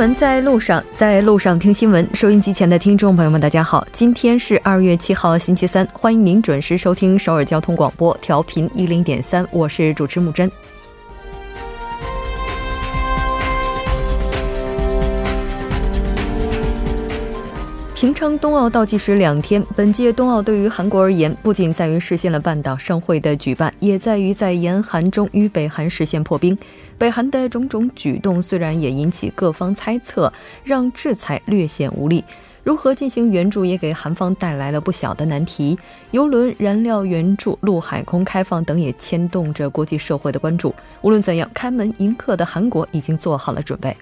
闻在路上，在路上听新闻。收音机前的听众朋友们，大家好，今天是二月七号，星期三，欢迎您准时收听首尔交通广播，调频一零点三，我是主持木真。平昌冬奥倒计时两天，本届冬奥对于韩国而言，不仅在于实现了半岛盛会的举办，也在于在严寒中与北韩实现破冰。北韩的种种举动虽然也引起各方猜测，让制裁略显无力。如何进行援助，也给韩方带来了不小的难题。油轮、燃料援助、陆海空开放等，也牵动着国际社会的关注。无论怎样，开门迎客的韩国已经做好了准备。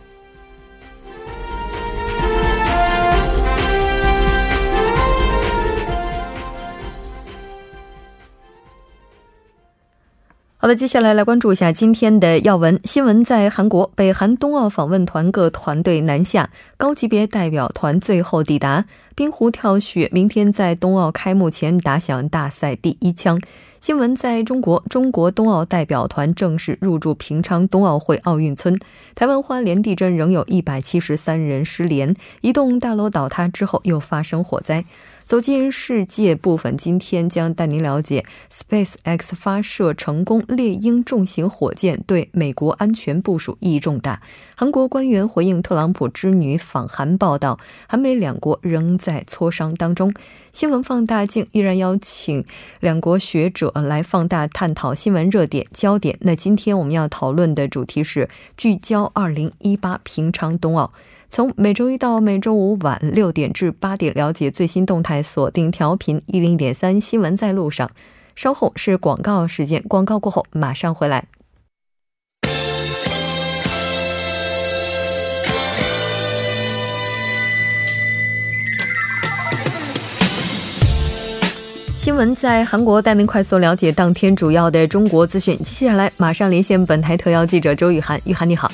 好的，接下来来关注一下今天的要闻新闻。在韩国，北韩冬奥访问团各团队南下，高级别代表团最后抵达冰壶跳雪，明天在冬奥开幕前打响大赛第一枪。新闻在中国，中国冬奥代表团正式入驻平昌冬奥会奥运村。台湾花莲地震仍有一百七十三人失联，一栋大楼倒塌之后又发生火灾。走进世界部分，今天将带您了解 Space X 发射成功猎鹰重型火箭对美国安全部署意义重大。韩国官员回应特朗普之女访韩报道，韩美两国仍在磋商当中。新闻放大镜依然邀请两国学者来放大探讨新闻热点焦点。那今天我们要讨论的主题是聚焦2018平昌冬奥。从每周一到每周五晚六点至八点，了解最新动态，锁定调频一零点三新闻在路上。稍后是广告时间，广告过后马上回来。新闻在韩国，带您快速了解当天主要的中国资讯。接下来马上连线本台特邀记者周雨涵，雨涵你好，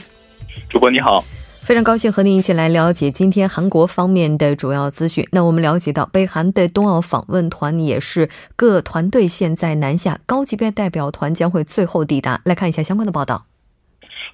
主播你好。非常高兴和您一起来了解今天韩国方面的主要资讯。那我们了解到，北韩的冬奥访问团也是各团队现在南下，高级别代表团将会最后抵达。来看一下相关的报道。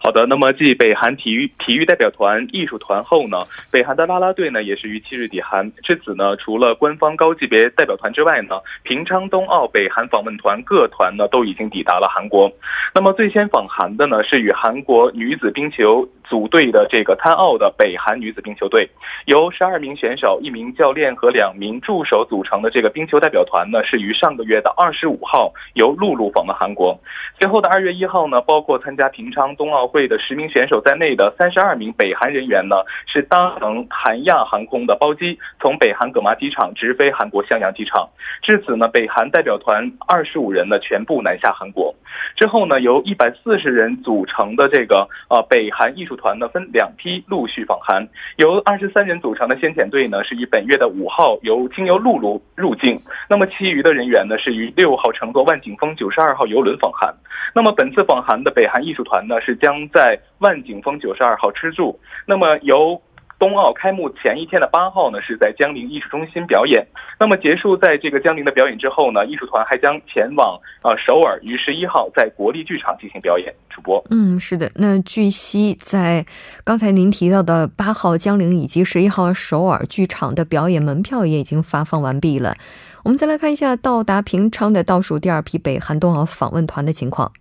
好的，那么继北韩体育体育代表团、艺术团后呢，北韩的啦啦队呢也是于七日抵韩。至此呢，除了官方高级别代表团之外呢，平昌冬奥北韩访问团各团呢都已经抵达了韩国。那么最先访韩的呢是与韩国女子冰球组队的这个参奥的北韩女子冰球队，由十二名选手、一名教练和两名助手组成的这个冰球代表团呢，是于上个月的二十五号由陆路访问韩国。随后的二月一号呢，包括参加平昌冬奥。会的十名选手在内的三十二名北韩人员呢，是搭乘韩亚航空的包机，从北韩葛麻机场直飞韩国襄阳机场。至此呢，北韩代表团二十五人呢全部南下韩国。之后呢，由一百四十人组成的这个呃北韩艺术团呢，分两批陆续访韩。由二十三人组成的先遣队呢，是以本月的五号由经由陆路入境。那么其余的人员呢，是于六号乘坐万景峰九十二号游轮访韩。那么本次访韩的北韩艺术团呢，是将在万景峰九十二号吃住。那么由冬奥开幕前一天的八号呢，是在江陵艺术中心表演。那么结束在这个江陵的表演之后呢，艺术团还将前往呃首尔，于十一号在国立剧场进行表演。主播，嗯，是的。那据悉，在刚才您提到的八号江陵以及十一号首尔剧场的表演门票也已经发放完毕了。我们再来看一下到达平昌的倒数第二批北韩冬奥访问团的情况。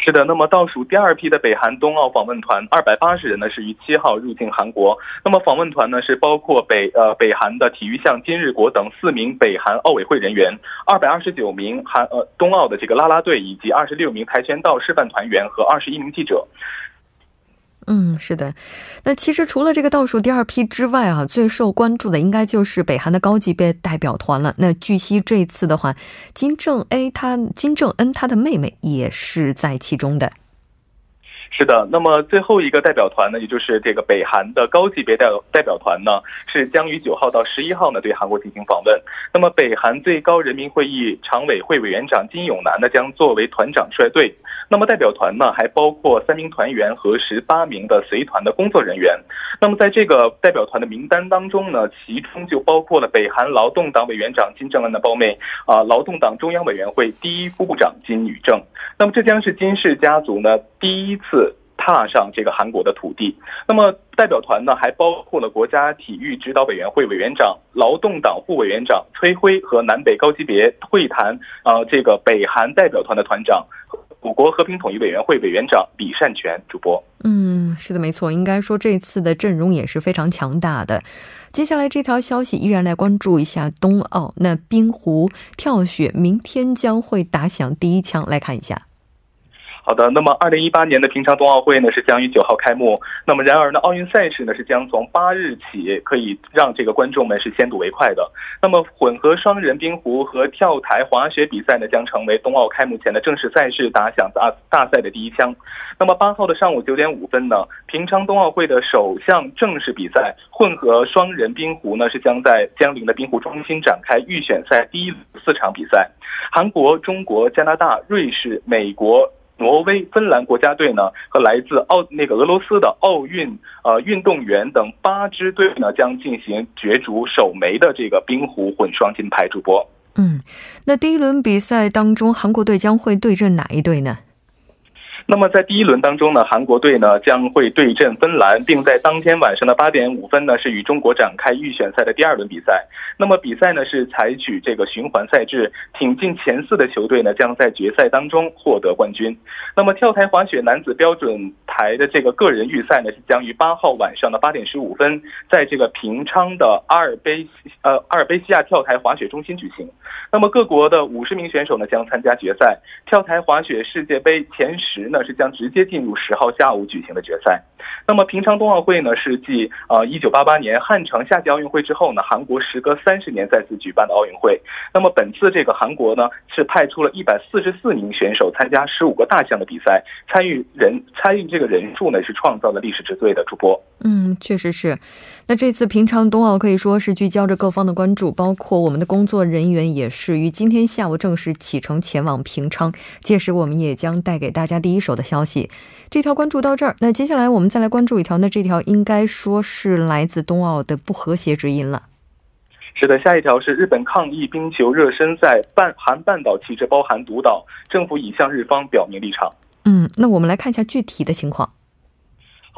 是的，那么倒数第二批的北韩冬奥访问团二百八十人呢，是于七号入境韩国。那么访问团呢，是包括北呃北韩的体育相金日国等四名北韩奥委会人员，二百二十九名韩呃冬奥的这个啦啦队，以及二十六名跆拳道示范团员和二十一名记者。嗯，是的。那其实除了这个倒数第二批之外啊，最受关注的应该就是北韩的高级别代表团了。那据悉这次的话，金正 A 他金正恩他的妹妹也是在其中的。是的，那么最后一个代表团呢，也就是这个北韩的高级别代代表团呢，是将于九号到十一号呢对韩国进行访问。那么北韩最高人民会议常委会委员长金永南呢将作为团长率队。那么代表团呢还包括三名团员和十八名的随团的工作人员。那么在这个代表团的名单当中呢，其中就包括了北韩劳动党委员长金正恩的胞妹啊，劳动党中央委员会第一副部长金宇正。那么这将是金氏家族呢第一次。踏上这个韩国的土地。那么代表团呢，还包括了国家体育指导委员会委员长、劳动党副委员长崔辉和南北高级别会谈啊这个北韩代表团的团长。我国和平统一委员会委员长李善权主播，嗯，是的，没错，应该说这次的阵容也是非常强大的。接下来这条消息依然来关注一下冬奥，那冰壶跳雪明天将会打响第一枪，来看一下。好的，那么二零一八年的平昌冬奥会呢是将于九号开幕。那么然而呢，奥运赛事呢是将从八日起可以让这个观众们是先睹为快的。那么混合双人冰壶和跳台滑雪比赛呢将成为冬奥开幕前的正式赛事，打响大大赛的第一枪。那么八号的上午九点五分呢，平昌冬奥会的首项正式比赛混合双人冰壶呢是将在江陵的冰壶中心展开预选赛第一四场比赛。韩国、中国、加拿大、瑞士、美国。挪威、芬兰国家队呢，和来自奥那个俄罗斯的奥运呃运动员等八支队呢，将进行角逐首枚的这个冰壶混双金牌。主播，嗯，那第一轮比赛当中，韩国队将会对阵哪一队呢？那么在第一轮当中呢，韩国队呢将会对阵芬兰，并在当天晚上的八点五分呢是与中国展开预选赛的第二轮比赛。那么比赛呢是采取这个循环赛制，挺进前四的球队呢将在决赛当中获得冠军。那么跳台滑雪男子标准台的这个个人预赛呢是将于八号晚上的八点十五分，在这个平昌的阿尔卑呃阿尔卑西亚跳台滑雪中心举行。那么各国的五十名选手呢将参加决赛。跳台滑雪世界杯前十呢。是将直接进入十号下午举行的决赛。那么平昌冬奥会呢，是继呃一九八八年汉城夏季奥运会之后呢，韩国时隔三十年再次举办的奥运会。那么本次这个韩国呢，是派出了一百四十四名选手参加十五个大项的比赛，参与人参与这个人数呢，是创造了历史之最的。主播，嗯，确实是。那这次平昌冬奥可以说是聚焦着各方的关注，包括我们的工作人员也是于今天下午正式启程前往平昌。届时我们也将带给大家第一手的消息。这条关注到这儿，那接下来我们再来关注一条，那这条应该说是来自冬奥的不和谐之音了。是的，下一条是日本抗议冰球热身赛半韩半岛旗帜包含独岛，政府已向日方表明立场。嗯，那我们来看一下具体的情况。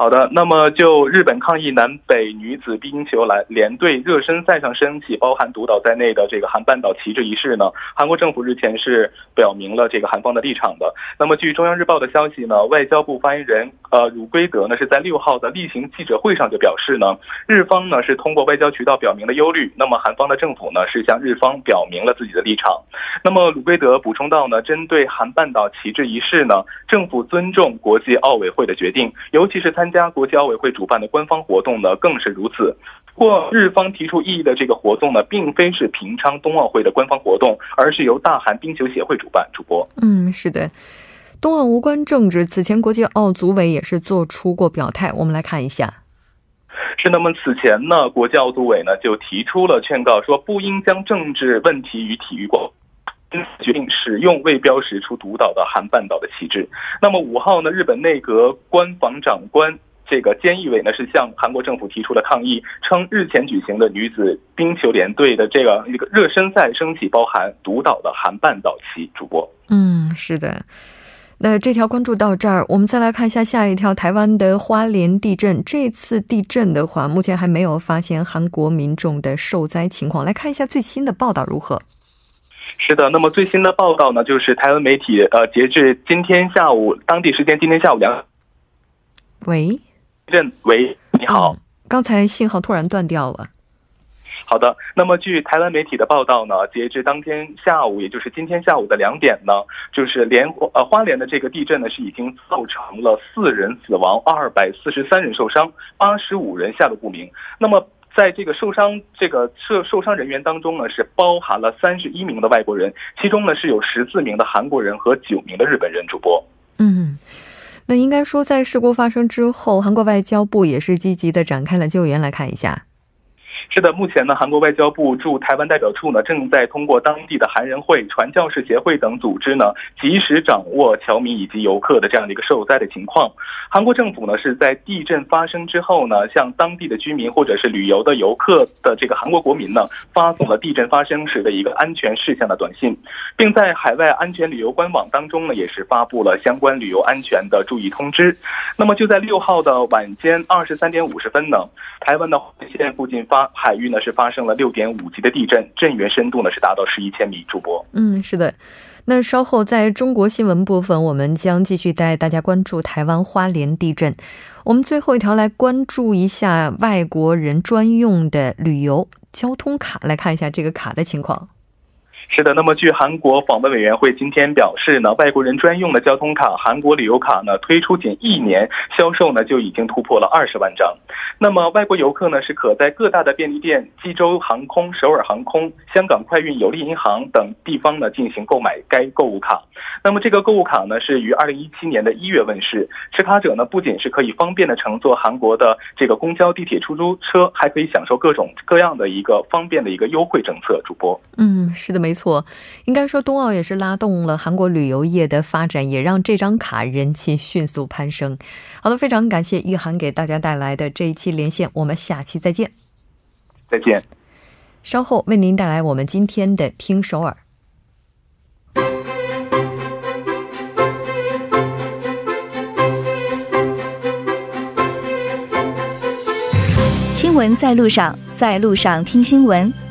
好的，那么就日本抗议南北女子冰球来联队热身赛上升起包含独岛在内的这个韩半岛旗帜仪式呢，韩国政府日前是表明了这个韩方的立场的。那么据中央日报的消息呢，外交部发言人呃汝圭德呢是在六号的例行记者会上就表示呢，日方呢是通过外交渠道表明了忧虑，那么韩方的政府呢是向日方表明了自己的立场。那么鲁圭德补充到呢，针对韩半岛旗帜仪式呢，政府尊重国际奥委会的决定，尤其是参。加国际奥委会主办的官方活动呢，更是如此。或日方提出异议的这个活动呢，并非是平昌冬奥会的官方活动，而是由大韩冰球协会主办。主播，嗯，是的，冬奥无关政治。此前国际奥组委也是做出过表态，我们来看一下。是那么，此前呢，国际奥组委呢就提出了劝告，说不应将政治问题与体育挂。决定使用未标识出独岛的韩半岛的旗帜。那么五号呢？日本内阁官房长官这个菅义伟呢是向韩国政府提出了抗议，称日前举行的女子冰球联队的这个一个热身赛升起包含独岛的韩半岛旗。主播，嗯，是的。那这条关注到这儿，我们再来看一下下一条，台湾的花莲地震。这次地震的话，目前还没有发现韩国民众的受灾情况。来看一下最新的报道如何。是的，那么最新的报道呢，就是台湾媒体呃，截至今天下午当地时间今天下午两，喂，任喂，你好，刚才信号突然断掉了。好的，那么据台湾媒体的报道呢，截至当天下午，也就是今天下午的两点呢，就是连呃花莲的这个地震呢是已经造成了四人死亡，二百四十三人受伤，八十五人下落不明。那么。在这个受伤这个受受伤人员当中呢，是包含了三十一名的外国人，其中呢是有十四名的韩国人和九名的日本人。主播，嗯，那应该说在事故发生之后，韩国外交部也是积极的展开了救援。来看一下。是的，目前呢，韩国外交部驻台湾代表处呢，正在通过当地的韩人会、传教士协会等组织呢，及时掌握侨民以及游客的这样的一个受灾的情况。韩国政府呢，是在地震发生之后呢，向当地的居民或者是旅游的游客的这个韩国国民呢，发送了地震发生时的一个安全事项的短信，并在海外安全旅游官网当中呢，也是发布了相关旅游安全的注意通知。那么就在六号的晚间二十三点五十分呢，台湾的县附近发。海域呢是发生了六点五级的地震，震源深度呢是达到十一千米。主播，嗯，是的。那稍后在中国新闻部分，我们将继续带大家关注台湾花莲地震。我们最后一条来关注一下外国人专用的旅游交通卡，来看一下这个卡的情况。是的，那么据韩国访问委员会今天表示呢，外国人专用的交通卡韩国旅游卡呢推出仅一年，销售呢就已经突破了二十万张。那么外国游客呢是可在各大的便利店、济州航空、首尔航空、香港快运、有利银行等地方呢进行购买该购物卡。那么这个购物卡呢是于二零一七年的一月问世，持卡者呢不仅是可以方便的乘坐韩国的这个公交、地铁、出租车，还可以享受各种各样的一个方便的一个优惠政策。主播，嗯，是的，没错。错，应该说冬奥也是拉动了韩国旅游业的发展，也让这张卡人气迅速攀升。好的，非常感谢玉涵给大家带来的这一期连线，我们下期再见。再见。稍后为您带来我们今天的听首尔。新闻在路上，在路上听新闻。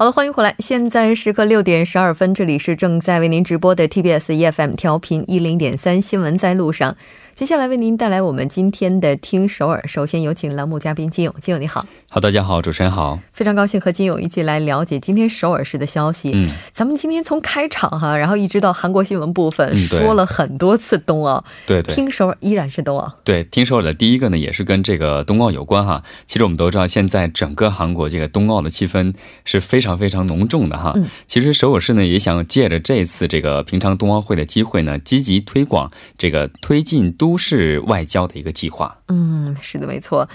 好的，欢迎回来。现在时刻六点十二分，这里是正在为您直播的 TBS EFM 调频一零点三新闻在路上。接下来为您带来我们今天的听首尔。首先有请栏目嘉宾金勇，金勇你好。好，大家好，主持人好，非常高兴和金勇一起来了解今天首尔市的消息。嗯，咱们今天从开场哈，然后一直到韩国新闻部分，说了很多次冬奥。对对，听首尔依然是冬奥。对，听首尔的第一个呢，也是跟这个冬奥有关哈。其实我们都知道，现在整个韩国这个冬奥的气氛是非常非常浓重的哈。嗯，其实首尔市呢也想借着这次这个平昌冬奥会的机会呢，积极推广这个推进都市外。交的一个计划，嗯，是的，没错。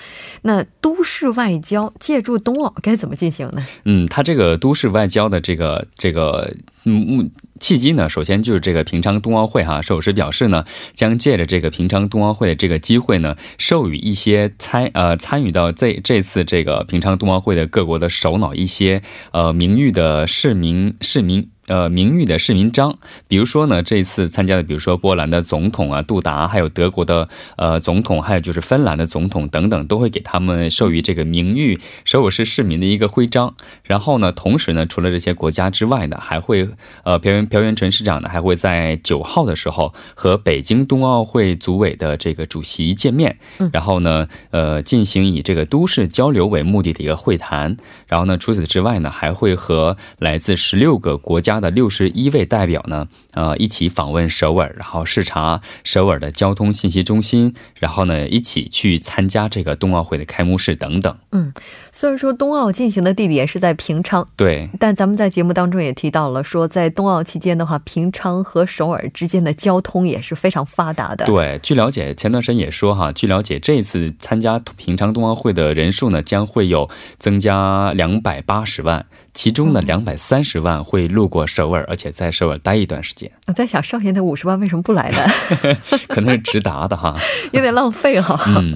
那都市外交借助冬奥该怎么进行呢？嗯，它这个都市外交的这个这个目契机呢，首先就是这个平昌冬奥会哈。首师表示呢，将借着这个平昌冬奥会的这个机会呢，授予一些参呃参与到这这次这个平昌冬奥会的各国的首脑一些呃名誉的市民市民。呃，名誉的市民章，比如说呢，这一次参加的，比如说波兰的总统啊，杜达，还有德国的呃总统，还有就是芬兰的总统等等，都会给他们授予这个名誉首尔市市民的一个徽章。然后呢，同时呢，除了这些国家之外呢，还会呃朴元朴元淳市长呢，还会在九号的时候和北京冬奥会组委的这个主席见面，然后呢，呃，进行以这个都市交流为目的的一个会谈。然后呢，除此之外呢，还会和来自十六个国家。他的六十一位代表呢，呃，一起访问首尔，然后视察首尔的交通信息中心，然后呢，一起去参加这个冬奥会的开幕式等等。嗯，虽然说冬奥进行的地点是在平昌，对，但咱们在节目当中也提到了，说在冬奥期间的话，平昌和首尔之间的交通也是非常发达的。对，据了解，前段时间也说哈，据了解，这次参加平昌冬奥会的人数呢，将会有增加两百八十万。其中呢，两百三十万会路过首尔，而且在首尔待一段时间。我在想，少年的五十万为什么不来呢？可能是直达的哈，有点浪费哈。嗯，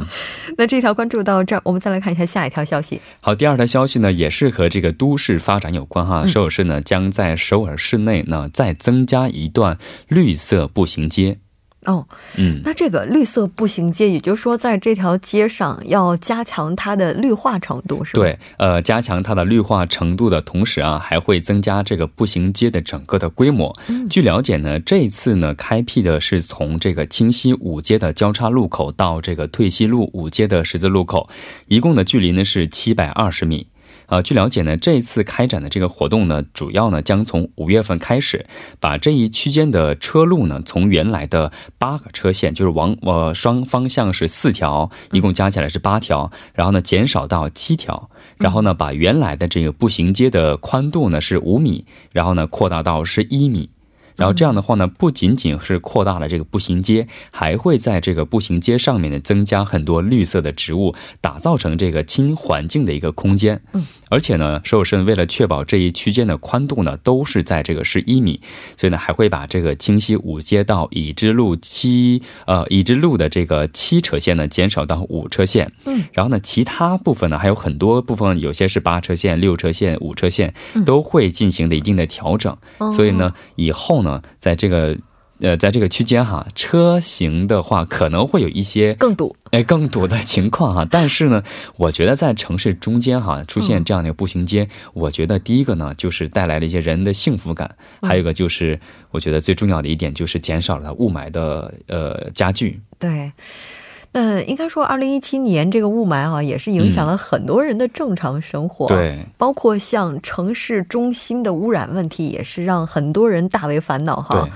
那这条关注到这儿，我们再来看一下下一条消息。好，第二条消息呢，也是和这个都市发展有关哈。首尔市呢，将在首尔市内呢再增加一段绿色步行街。哦，嗯，那这个绿色步行街，也就是说，在这条街上要加强它的绿化程度，是吧？对，呃，加强它的绿化程度的同时啊，还会增加这个步行街的整个的规模。据了解呢，这次呢开辟的是从这个清溪五街的交叉路口到这个退西路五街的十字路口，一共的距离呢是七百二十米。呃，据了解呢，这次开展的这个活动呢，主要呢将从五月份开始，把这一区间的车路呢，从原来的八个车线，就是往呃双方向是四条，一共加起来是八条，然后呢减少到七条，然后呢把原来的这个步行街的宽度呢是五米，然后呢扩大到是一米。然后这样的话呢，不仅仅是扩大了这个步行街，还会在这个步行街上面呢增加很多绿色的植物，打造成这个亲环境的一个空间。嗯。而且呢，首尔市为了确保这一区间的宽度呢都是在这个十一米，所以呢还会把这个清溪五街道已知路七呃已知路的这个七车线呢减少到五车线。嗯，然后呢其他部分呢还有很多部分，有些是八车线、六车线、五车线都会进行的一定的调整。所以呢以后呢在这个。呃，在这个区间哈，车型的话可能会有一些更堵，哎，更堵的情况哈。但是呢，我觉得在城市中间哈出现这样的步行街，我觉得第一个呢就是带来了一些人的幸福感，还有一个就是我觉得最重要的一点就是减少了雾霾的呃加剧。对。那应该说，二零一七年这个雾霾啊，也是影响了很多人的正常生活。对，包括像城市中心的污染问题，也是让很多人大为烦恼哈。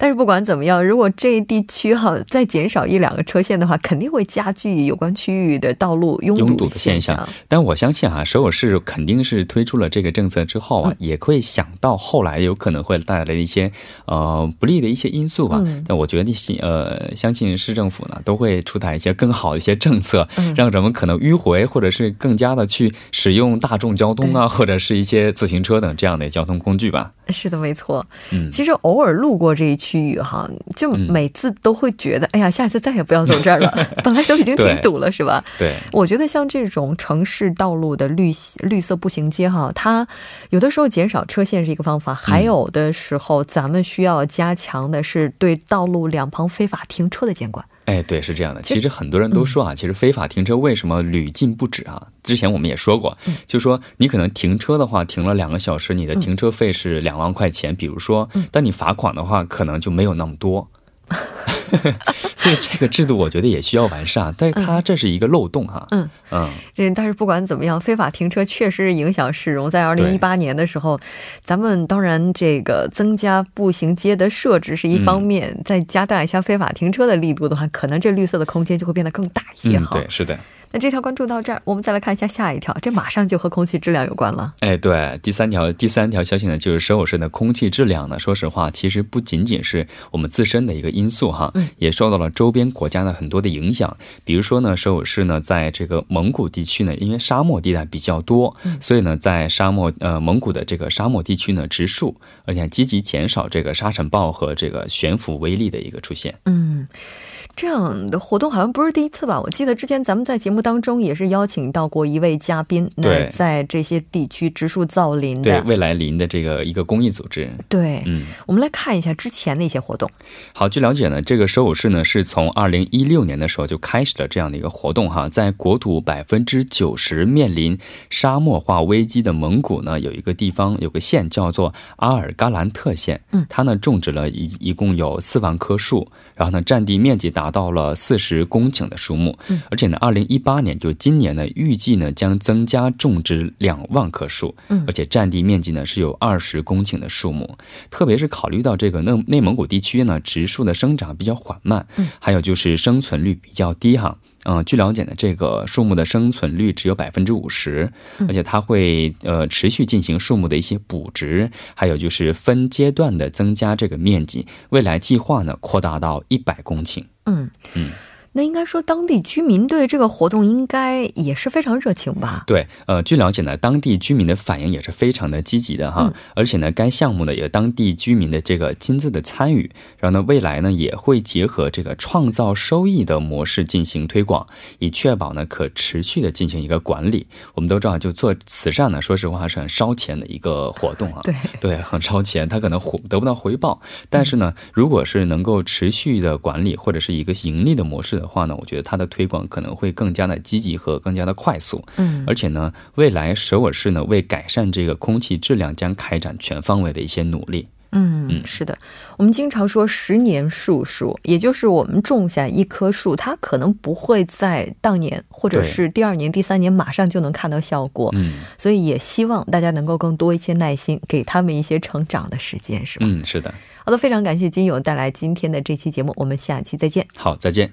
但是不管怎么样，如果这一地区哈再减少一两个车线的话，肯定会加剧有关区域的道路拥堵的现象。但我相信啊，首尔市肯定是推出了这个政策之后啊，也会想到后来有可能会带来一些呃不利的一些因素吧。但我觉得信呃相信市政府呢都会出台一些。更好的一些政策，让人们可能迂回，或者是更加的去使用大众交通啊，或者是一些自行车等这样的交通工具吧。是的，没错。嗯，其实偶尔路过这一区域哈，就每次都会觉得，哎呀，下次再也不要走这儿了。本来都已经挺堵了，是吧？对。我觉得像这种城市道路的绿绿色步行街哈，它有的时候减少车线是一个方法，还有的时候咱们需要加强的是对道路两旁非法停车的监管。哎，对，是这样的。其实很多人都说啊，其实非法停车为什么屡禁不止啊？之前我们也说过，就说你可能停车的话，停了两个小时，你的停车费是两万块钱。比如说，但你罚款的话，可能就没有那么多。所以这个制度我觉得也需要完善，但是它这是一个漏洞哈。嗯嗯，这但是不管怎么样，非法停车确实影响市容。在二零一八年的时候，咱们当然这个增加步行街的设置是一方面，再加大一下非法停车的力度的话，可能这绿色的空间就会变得更大一些哈。对，是的。那这条关注到这儿，我们再来看一下下一条，这马上就和空气质量有关了。哎，对，第三条第三条消息呢，就是首尔市的空气质量呢，说实话，其实不仅仅是我们自身的一个因素哈，也受到了周边国家的很多的影响。比如说呢，首尔市呢，在这个蒙古地区呢，因为沙漠地带比较多，所以呢，在沙漠呃蒙古的这个沙漠地区呢，植树，而且积极减少这个沙尘暴和这个悬浮微粒的一个出现。嗯。这样的活动好像不是第一次吧？我记得之前咱们在节目当中也是邀请到过一位嘉宾，对，在这些地区植树造林的，对未来林的这个一个公益组织。对，嗯，我们来看一下之前的一些活动。好，据了解呢，这个首尔市呢是从二零一六年的时候就开始了这样的一个活动哈，在国土百分之九十面临沙漠化危机的蒙古呢，有一个地方有个县叫做阿尔嘎兰特县，嗯，它呢种植了一一共有四万棵树。然后呢，占地面积达到了四十公顷的树木，而且呢，二零一八年就今年呢，预计呢将增加种植两万棵树，而且占地面积呢是有二十公顷的树木。特别是考虑到这个内内蒙古地区呢，植树的生长比较缓慢，还有就是生存率比较低哈。嗯，据了解呢，这个树木的生存率只有百分之五十，而且它会呃持续进行树木的一些补植，还有就是分阶段的增加这个面积，未来计划呢扩大到一百公顷。嗯嗯。那应该说，当地居民对这个活动应该也是非常热情吧？对，呃，据了解呢，当地居民的反应也是非常的积极的哈。嗯。而且呢，该项目呢有当地居民的这个亲自的参与，然后呢，未来呢也会结合这个创造收益的模式进行推广，以确保呢可持续的进行一个管理。我们都知道，就做慈善呢，说实话是很烧钱的一个活动啊。对对，很烧钱，他可能回得不到回报。但是呢，如果是能够持续的管理或者是一个盈利的模式。的话呢，我觉得它的推广可能会更加的积极和更加的快速。嗯，而且呢，未来首尔市呢为改善这个空气质量将开展全方位的一些努力。嗯，是的，我们经常说十年树树，也就是我们种下一棵树，它可能不会在当年或者是第二年、第三年马上就能看到效果。嗯，所以也希望大家能够更多一些耐心，给他们一些成长的时间，是吧？嗯，是的。好的，非常感谢金勇带来今天的这期节目，我们下期再见。好，再见。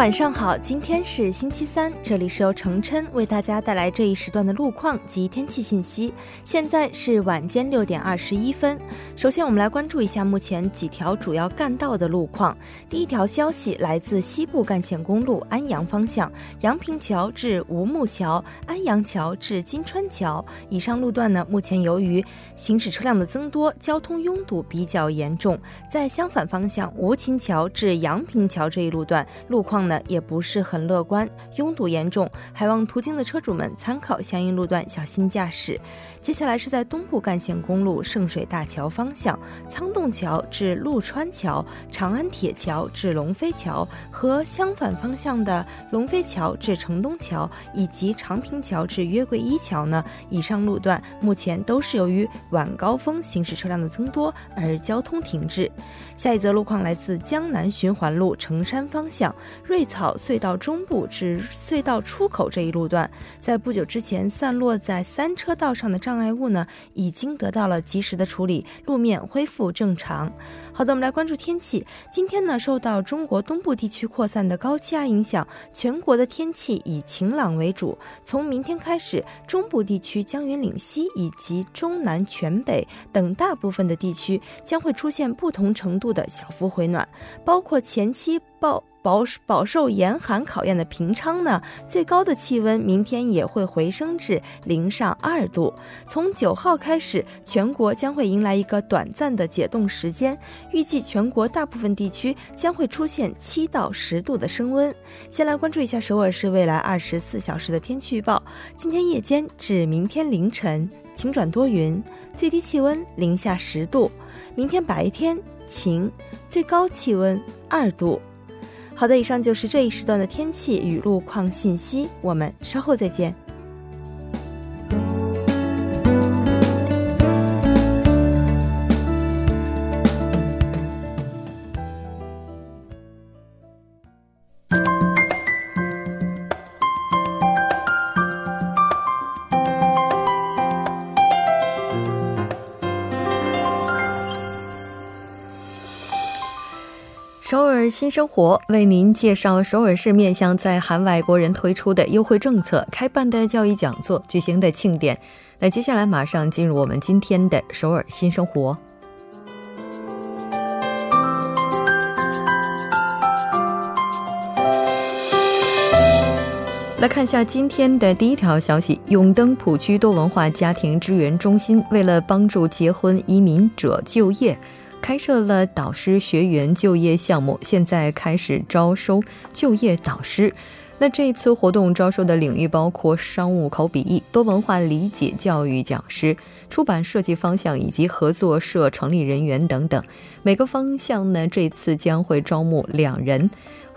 晚上好，今天是星期三，这里是由程琛为大家带来这一时段的路况及天气信息。现在是晚间六点二十一分。首先，我们来关注一下目前几条主要干道的路况。第一条消息来自西部干线公路安阳方向，阳平桥至吴木桥、安阳桥至金川桥以上路段呢，目前由于行驶车辆的增多，交通拥堵比较严重。在相反方向，吴琴桥至阳平桥这一路段路。况呢也不是很乐观，拥堵严重，还望途经的车主们参考相应路段，小心驾驶。接下来是在东部干线公路圣水大桥方向，仓洞桥至陆川桥、长安铁桥至龙飞桥和相反方向的龙飞桥至城东桥以及长平桥至约桂一桥呢，以上路段目前都是由于晚高峰行驶车辆的增多而交通停滞。下一则路况来自江南循环路城山方向。瑞草隧道中部至隧道出口这一路段，在不久之前散落在三车道上的障碍物呢，已经得到了及时的处理，路面恢复正常。好的，我们来关注天气。今天呢，受到中国东部地区扩散的高气压影响，全国的天气以晴朗为主。从明天开始，中部地区江源岭西以及中南全北等大部分的地区将会出现不同程度的小幅回暖，包括前期报。饱饱受严寒考验的平昌呢，最高的气温明天也会回升至零上二度。从九号开始，全国将会迎来一个短暂的解冻时间，预计全国大部分地区将会出现七到十度的升温。先来关注一下首尔市未来二十四小时的天气预报：今天夜间至明天凌晨晴转多云，最低气温零下十度；明天白天晴，最高气温二度。好的，以上就是这一时段的天气与路况信息，我们稍后再见。新生活为您介绍首尔市面向在韩外国人推出的优惠政策、开办的教育讲座、举行的庆典。那接下来马上进入我们今天的首尔新生活。来看一下今天的第一条消息：永登浦区多文化家庭支援中心为了帮助结婚移民者就业。开设了导师学员就业项目，现在开始招收就业导师。那这次活动招收的领域包括商务口笔译、多文化理解教育讲师、出版设计方向以及合作社成立人员等等。每个方向呢，这次将会招募两人。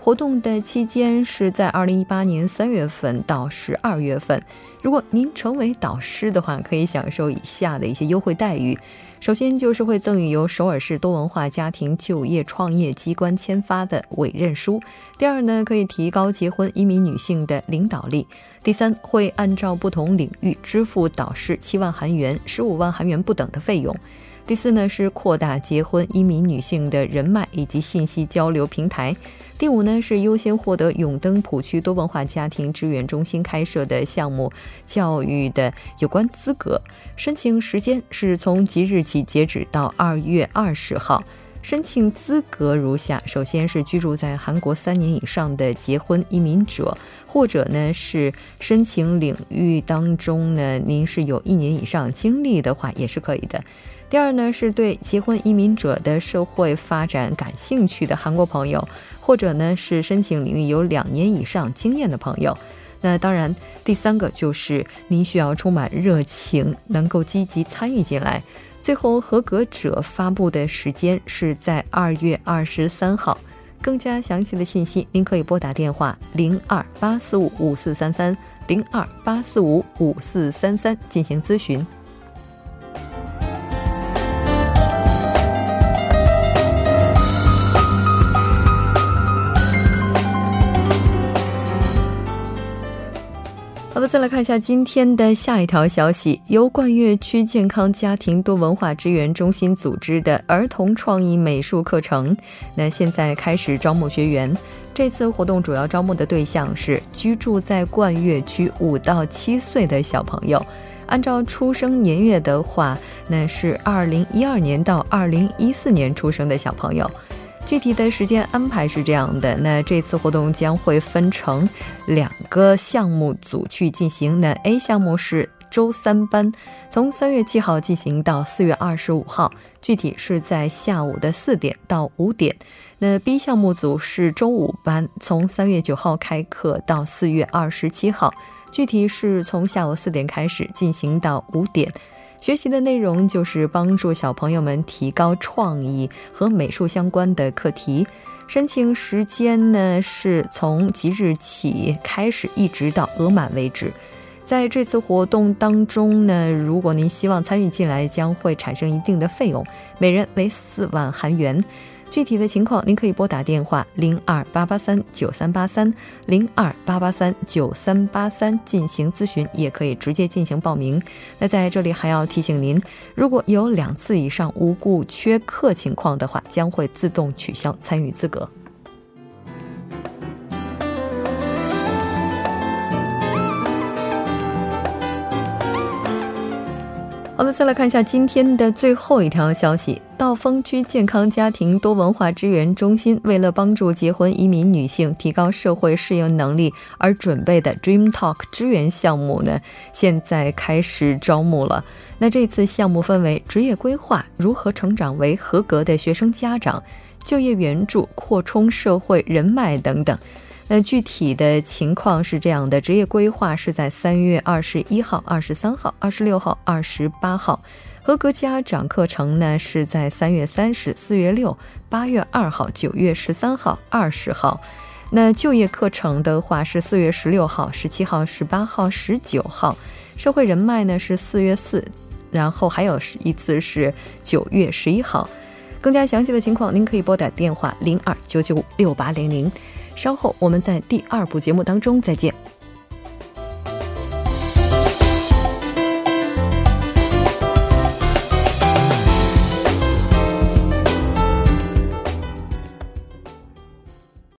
活动的期间是在二零一八年三月份到十二月份。如果您成为导师的话，可以享受以下的一些优惠待遇。首先就是会赠予由首尔市多文化家庭就业创业机关签发的委任书。第二呢，可以提高结婚移民女性的领导力。第三，会按照不同领域支付导师七万韩元、十五万韩元不等的费用。第四呢，是扩大结婚移民女性的人脉以及信息交流平台。第五呢，是优先获得永登浦区多文化家庭支援中心开设的项目教育的有关资格。申请时间是从即日起截止到二月二十号。申请资格如下：首先是居住在韩国三年以上的结婚移民者，或者呢是申请领域当中呢您是有一年以上经历的话，也是可以的。第二呢，是对结婚移民者的社会发展感兴趣的韩国朋友，或者呢是申请领域有两年以上经验的朋友。那当然，第三个就是您需要充满热情，能够积极参与进来。最后，合格者发布的时间是在二月二十三号。更加详细的信息，您可以拨打电话零二八四五五四三三零二八四五五四三三进行咨询。好的，再来看一下今天的下一条消息。由冠岳区健康家庭多文化支援中心组织的儿童创意美术课程，那现在开始招募学员。这次活动主要招募的对象是居住在冠岳区五到七岁的小朋友。按照出生年月的话，那是二零一二年到二零一四年出生的小朋友。具体的时间安排是这样的，那这次活动将会分成两个项目组去进行。那 A 项目是周三班，从三月七号进行到四月二十五号，具体是在下午的四点到五点。那 B 项目组是周五班，从三月九号开课到四月二十七号，具体是从下午四点开始进行到五点。学习的内容就是帮助小朋友们提高创意和美术相关的课题。申请时间呢是从即日起开始，一直到额满为止。在这次活动当中呢，如果您希望参与进来，将会产生一定的费用，每人为四万韩元。具体的情况，您可以拨打电话零二八八三九三八三零二八八三九三八三进行咨询，也可以直接进行报名。那在这里还要提醒您，如果有两次以上无故缺课情况的话，将会自动取消参与资格。好的，再来看一下今天的最后一条消息。道峰区健康家庭多文化支援中心为了帮助结婚移民女性提高社会适应能力而准备的 Dream Talk 支援项目呢，现在开始招募了。那这次项目分为职业规划、如何成长为合格的学生家长、就业援助、扩充社会人脉等等。那具体的情况是这样的：职业规划是在三月二十一号、二十三号、二十六号、二十八号；合格家长课程呢是在三月三十、四月六、八月二号、九月十三号、二十号。那就业课程的话是四月十六号、十七号、十八号、十九号。社会人脉呢是四月四，然后还有一次是九月十一号。更加详细的情况，您可以拨打电话零二九九五六八零零。稍后我们在第二部节目当中再见。